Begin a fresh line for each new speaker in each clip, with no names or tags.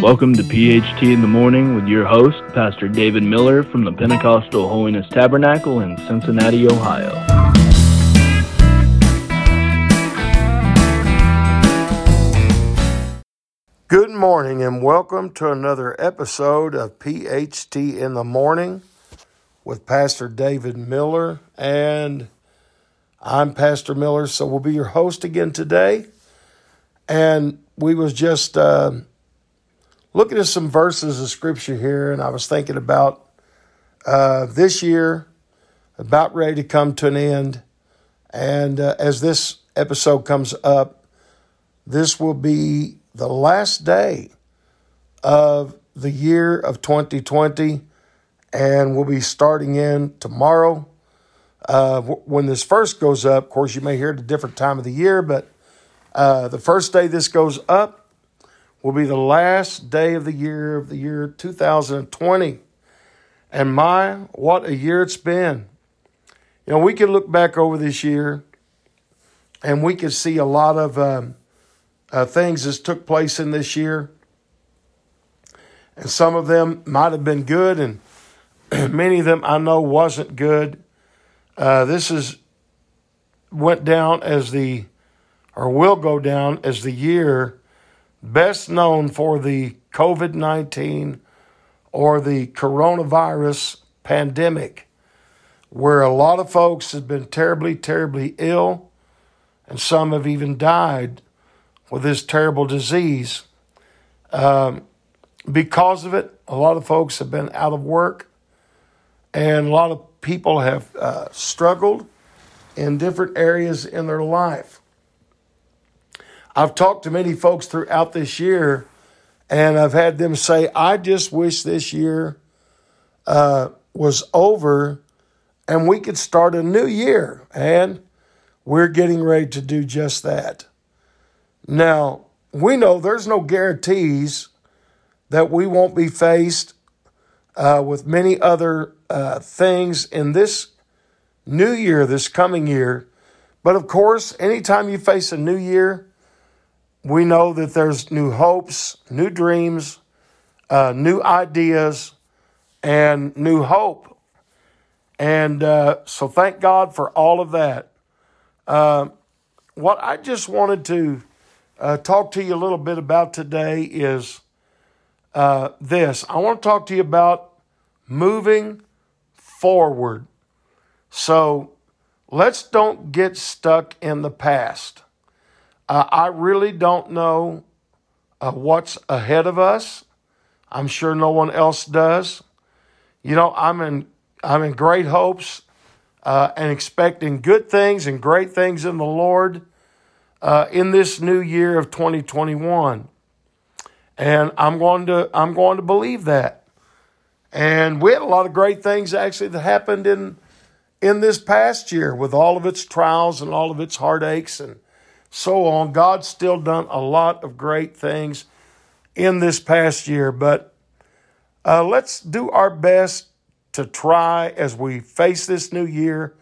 Welcome to PHT in the Morning with your host, Pastor David Miller from the Pentecostal Holiness Tabernacle in Cincinnati, Ohio.
Good morning and welcome to another episode of PHT in the Morning with Pastor David Miller. And I'm Pastor Miller, so we'll be your host again today. And we was just uh, looking at some verses of scripture here, and I was thinking about uh, this year about ready to come to an end. And uh, as this episode comes up, this will be the last day of the year of 2020, and we'll be starting in tomorrow. Uh, when this first goes up, of course, you may hear it a different time of the year, but uh, the first day this goes up, will be the last day of the year of the year 2020. And my, what a year it's been. You know, we can look back over this year and we can see a lot of um, uh, things that took place in this year. And some of them might have been good, and many of them I know wasn't good. Uh, this is went down as the, or will go down as the year best known for the COVID 19 or the coronavirus pandemic, where a lot of folks have been terribly, terribly ill, and some have even died with this terrible disease. Um, because of it, a lot of folks have been out of work, and a lot of people have uh, struggled in different areas in their life. I've talked to many folks throughout this year, and I've had them say, I just wish this year uh, was over and we could start a new year. And we're getting ready to do just that. Now, we know there's no guarantees that we won't be faced uh, with many other uh, things in this new year, this coming year. But of course, anytime you face a new year, we know that there's new hopes, new dreams, uh, new ideas, and new hope. And uh, so thank God for all of that. Uh, what I just wanted to uh, talk to you a little bit about today is uh, this. I want to talk to you about moving forward. So let's don't get stuck in the past. Uh, I really don't know uh, what's ahead of us. I'm sure no one else does. You know, I'm in I'm in great hopes uh, and expecting good things and great things in the Lord uh, in this new year of 2021. And I'm going to I'm going to believe that. And we had a lot of great things actually that happened in in this past year with all of its trials and all of its heartaches and so on. God's still done a lot of great things in this past year, but uh, let's do our best to try as we face this new year,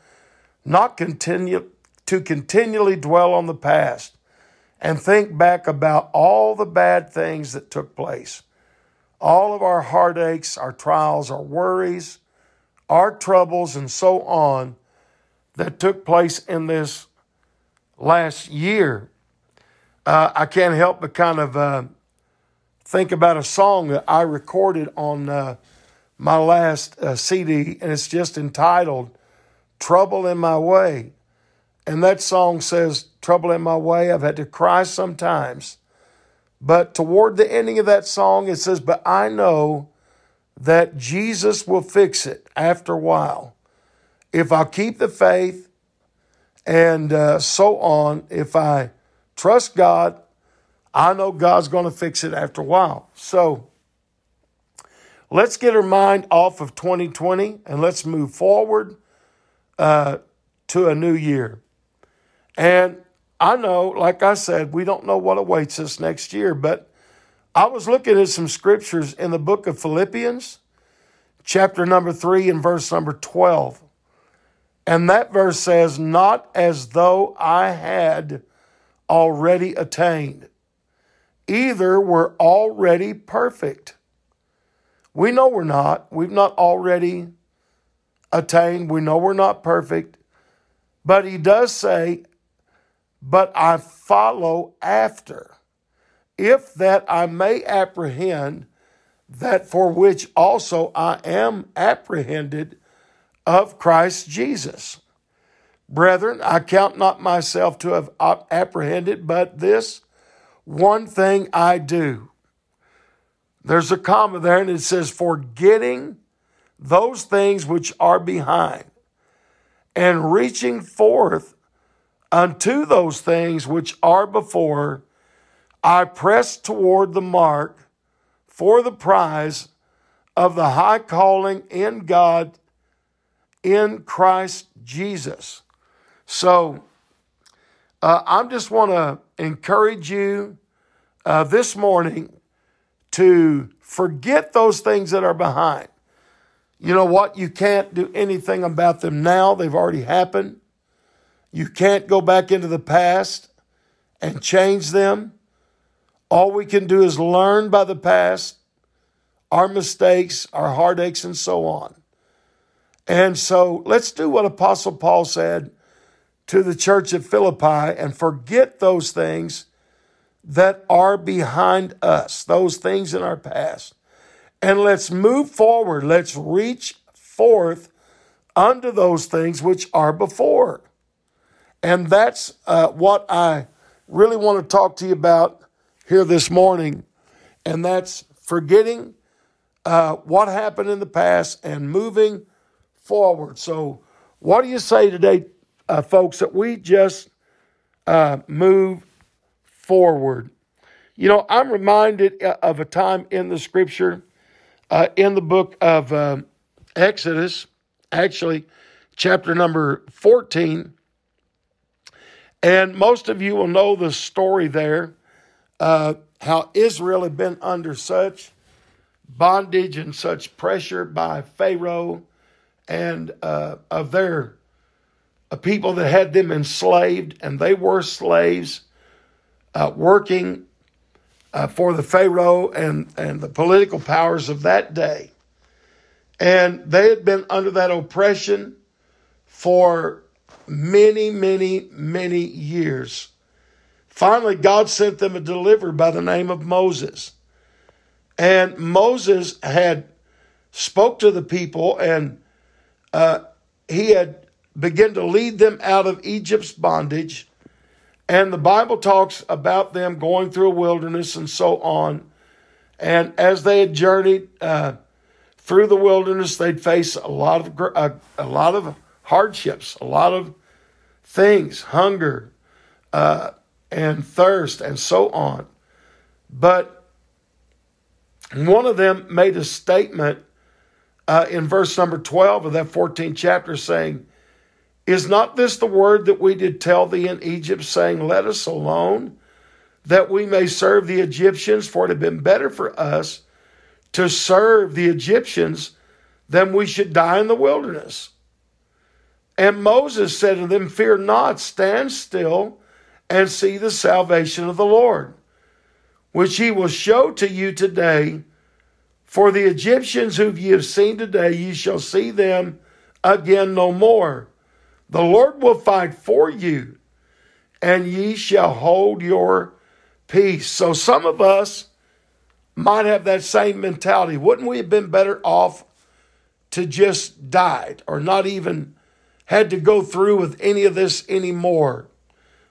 not continue to continually dwell on the past and think back about all the bad things that took place, all of our heartaches, our trials, our worries, our troubles, and so on that took place in this last year, uh, I can't help but kind of uh, think about a song that I recorded on uh, my last uh, CD, and it's just entitled Trouble in My Way. And that song says, Trouble in my way, I've had to cry sometimes. But toward the ending of that song, it says, But I know that Jesus will fix it after a while. If I keep the faith and uh, so on. If I trust God, I know God's going to fix it after a while. So let's get our mind off of 2020 and let's move forward uh, to a new year. And I know, like I said, we don't know what awaits us next year, but I was looking at some scriptures in the book of Philippians, chapter number 3 and verse number 12. And that verse says, Not as though I had already attained. either we're already perfect. We know we're not. We've not already attained. We know we're not perfect. But he does say, but I follow after, if that I may apprehend that for which also I am apprehended of Christ Jesus. Brethren, I count not myself to have apprehended, but this one thing I do. There's a comma there, and it says, forgetting those things which are behind, and reaching forth unto those things which are before, I press toward the mark for the prize of the high calling in God in Christ Jesus. So, uh, I just want to encourage you uh, this morning to forget those things that are behind. You know what? You can't do anything about them now, they've already happened. You can't go back into the past and change them. All we can do is learn by the past, our mistakes, our heartaches, and so on. And so let's do what Apostle Paul said to the church at Philippi and forget those things that are behind us, those things in our past. And let's move forward. Let's reach forth unto those things which are before. And that's uh, what I really want to talk to you about here this morning. And that's forgetting uh, what happened in the past and moving forward. So, what do you say today, uh, folks, that we just uh, move forward? You know, I'm reminded uh, of a time in the scripture, uh, in the book of uh, Exodus, actually, chapter number 14. And most of you will know the story there, uh, how Israel had been under such bondage and such pressure by Pharaoh and uh, of their uh, people that had them enslaved, and they were slaves uh, working uh, for the Pharaoh and, and the political powers of that day. And they had been under that oppression for many, many, many years. Finally, God sent them a deliverer by the name of Moses. And Moses had spoke to the people and uh, he had begun to lead them out of Egypt's bondage. And the Bible talks about them going through a wilderness and so on. And as they had journeyed uh, through the wilderness, they'd face a lot of uh, a lot of hardships, a lot of things, hunger uh, and thirst, and so on. But one of them made a statement uh, in verse number 12 of that 14th chapter, saying, Is not this the word that we did tell thee in Egypt, saying, Let us alone, that we may serve the Egyptians? For it had been better for us to serve the Egyptians than we should die in the wilderness. And Moses said to them, Fear not, stand still and see the salvation of the Lord, which he will show to you today. For the Egyptians whom ye have seen today, ye shall see them again no more. The Lord will fight for you, and ye shall hold your peace. So some of us might have that same mentality. Wouldn't we have been better off to just died or not even had to go through with any of this anymore?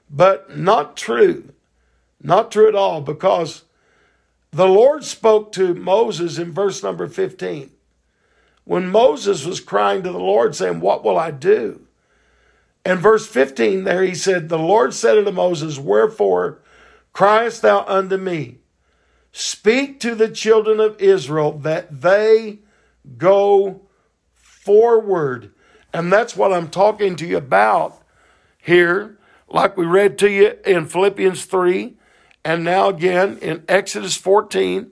But not true. Not true at all because the Lord spoke to Moses in verse number 15. When Moses was crying to the Lord, saying, What will I do? And verse 15 there, he said, The Lord said unto Moses, Wherefore criest thou unto me? Speak to the children of Israel that they go forward. And that's what I'm talking to you about here, like we read to you in Philippians 3 and now again in Exodus 14,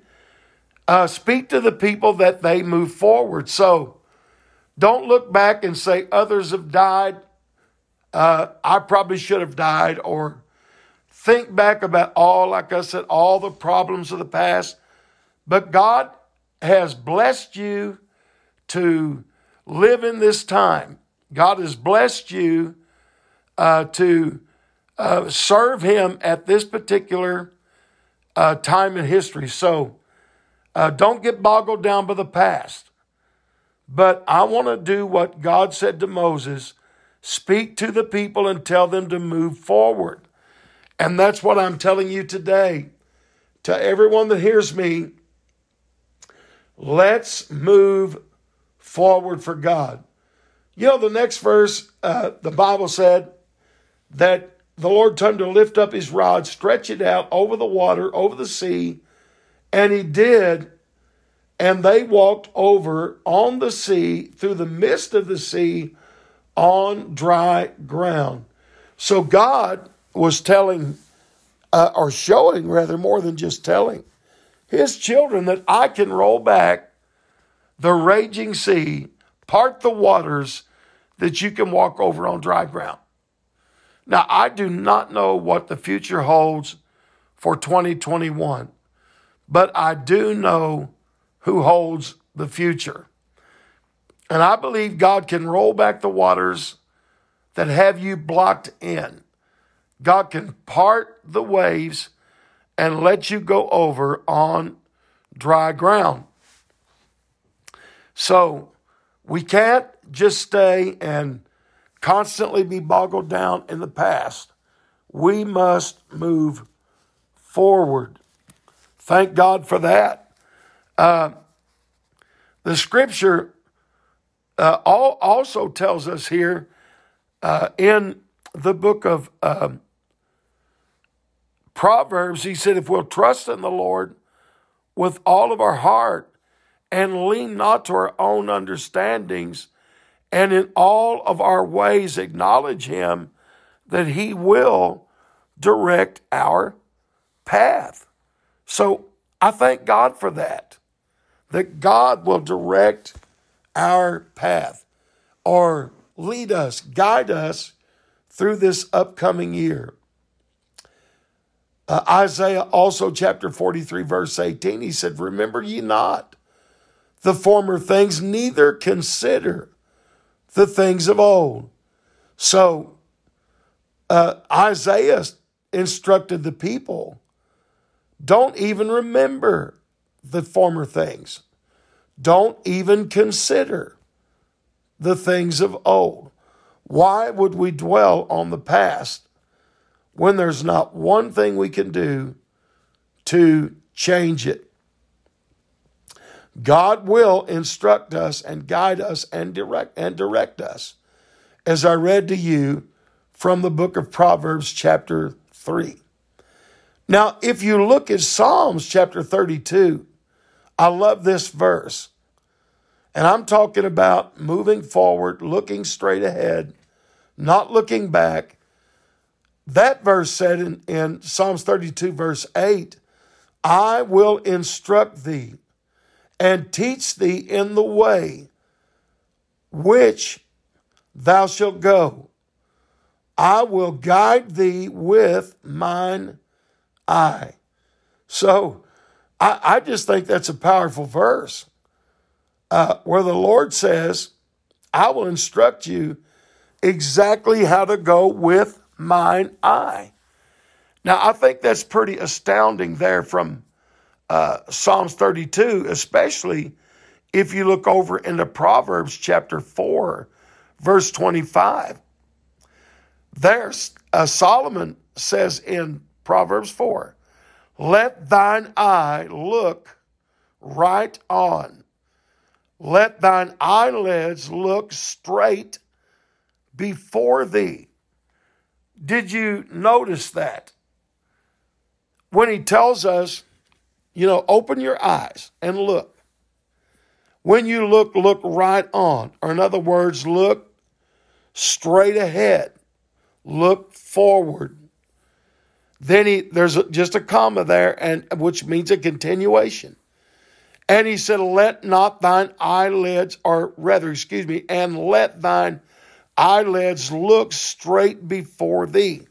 uh, speak to the people that they move forward. So don't look back and say others have died. Uh, I probably should have died, or think back about all, like I said, all the problems of the past. But God has blessed you to live in this time. God has blessed you uh, to uh, serve Him at this particular uh, time in history. So uh, don't get boggled down by the past. But I want to do what God said to Moses speak to the people and tell them to move forward. And that's what I'm telling you today. To everyone that hears me, let's move forward for God. You know, the next verse, uh, the Bible said that the Lord told him to lift up his rod, stretch it out over the water, over the sea, and he did. And they walked over on the sea, through the midst of the sea, on dry ground. So God was telling, uh, or showing rather, more than just telling his children that I can roll back the raging sea, part the waters, that you can walk over on dry ground. Now, I do not know what the future holds for 2021, but I do know who holds the future. And I believe God can roll back the waters that have you blocked in. God can part the waves and let you go over on dry ground. So we can't just stay and constantly be boggled down in the past. We must move forward. Thank God for that. Uh, the scripture uh, all, also tells us here uh, in the book of um, Proverbs, he said, if we'll trust in the Lord with all of our heart and lean not to our own understandings, and in all of our ways acknowledge him, that he will direct our path. So I thank God for that, that God will direct our path or lead us, guide us through this upcoming year. Uh, Isaiah also, chapter 43, verse 18, he said, Remember ye not the former things, neither consider the things of old. So uh, Isaiah instructed the people don't even remember the former things. Don't even consider the things of old. Why would we dwell on the past when there's not one thing we can do to change it? God will instruct us and guide us and direct and direct us. As I read to you from the book of Proverbs chapter 3. Now, if you look at Psalms chapter 32, I love this verse. And I'm talking about moving forward, looking straight ahead, not looking back. That verse said in, in Psalms 32, verse 8, I will instruct thee and teach thee in the way which thou shalt go. I will guide thee with mine eye. So I, I just think that's a powerful verse uh, where the Lord says, I will instruct you exactly how to go with mine eye. Now, I think that's pretty astounding there from uh, Psalms 32, especially if you look over into Proverbs chapter 4, verse 25. There's uh, Solomon says in Proverbs 4, let thine eye look right on. Let thine eyelids look straight before thee. Did you notice that? When he tells us, you know, open your eyes and look. When you look, look right on. Or, in other words, look straight ahead, look forward. Then he, there's just a comma there, and which means a continuation. And he said, Let not thine eyelids, or rather, excuse me, and let thine eyelids look straight before thee.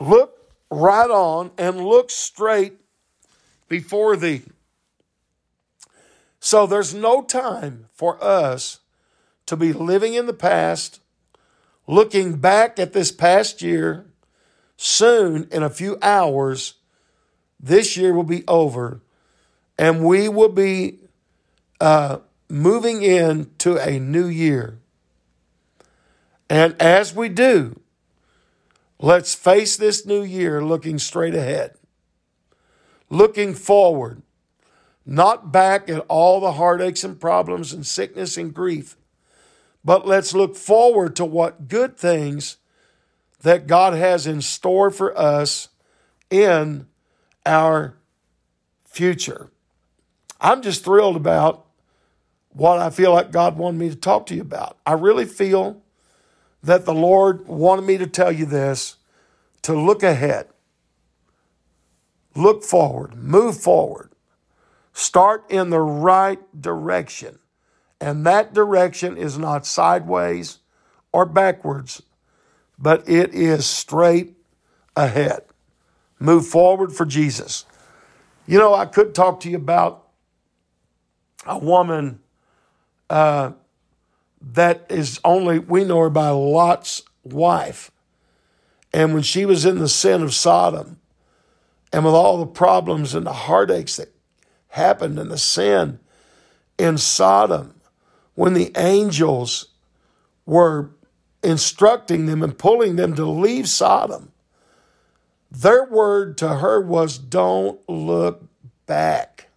look right on and look straight before thee. So there's no time for us to be living in the past, looking back at this past year. Soon, in a few hours, this year will be over and we will be uh, moving into a new year. And as we do, let's face this new year looking straight ahead, looking forward, not back at all the heartaches and problems and sickness and grief, but let's look forward to what good things that God has in store for us in our future. I'm just thrilled about what I feel like God wanted me to talk to you about. I really feel that the Lord wanted me to tell you this to look ahead, look forward, move forward, start in the right direction. And that direction is not sideways or backwards, but it is straight ahead. Move forward for Jesus. You know, I could talk to you about a woman uh, that is only, we know her by Lot's wife. And when she was in the sin of Sodom, and with all the problems and the heartaches that happened in the sin in Sodom, when the angels were instructing them and pulling them to leave Sodom, their word to her was, Don't look back.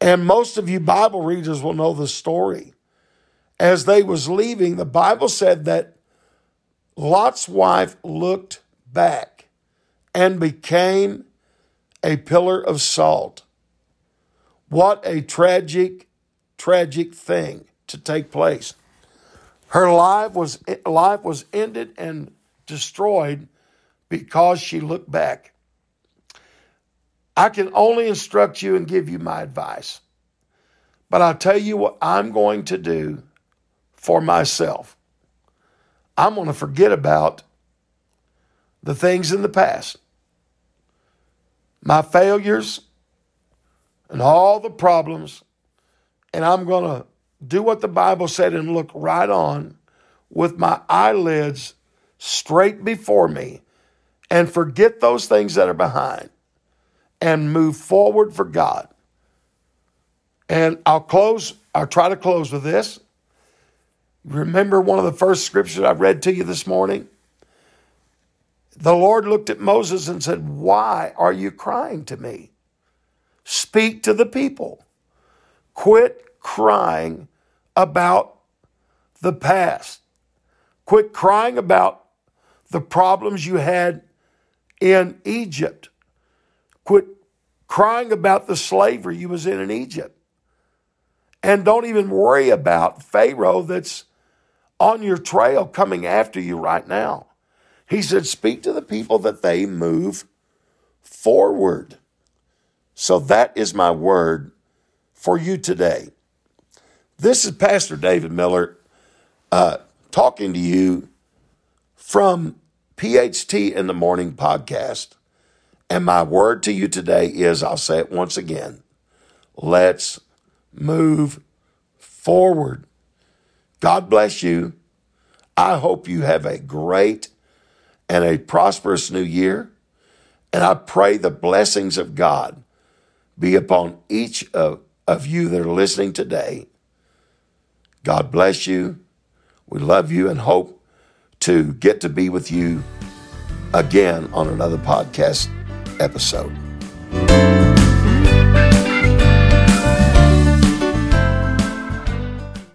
And most of you Bible readers will know the story. As they was leaving, the Bible said that Lot's wife looked back and became a pillar of salt. What a tragic, tragic thing to take place. Her life was, life was ended and destroyed because she looked back. I can only instruct you and give you my advice. But I'll tell you what I'm going to do for myself. I'm going to forget about the things in the past, my failures, and all the problems, and I'm going to do what the Bible said and look right on with my eyelids straight before me and forget those things that are behind and move forward for God. And I'll close, I'll try to close with this. Remember one of the first scriptures I read to you this morning? The Lord looked at Moses and said, Why are you crying to me? Speak to the people. Quit crying about the past. Quit crying about the problems you had in Egypt. Quit crying about the slavery you was in in Egypt. And don't even worry about Pharaoh that's on your trail coming after you right now. He said, Speak to the people that they move forward. So that is my word for you today. This is Pastor David Miller uh, talking to you from PHT in the Morning podcast. And my word to you today is I'll say it once again let's move forward. God bless you. I hope you have a great and a prosperous new year. And I pray the blessings of God be upon each of, of you that are listening today. God bless you. We love you and hope to get to be with you again on another podcast episode.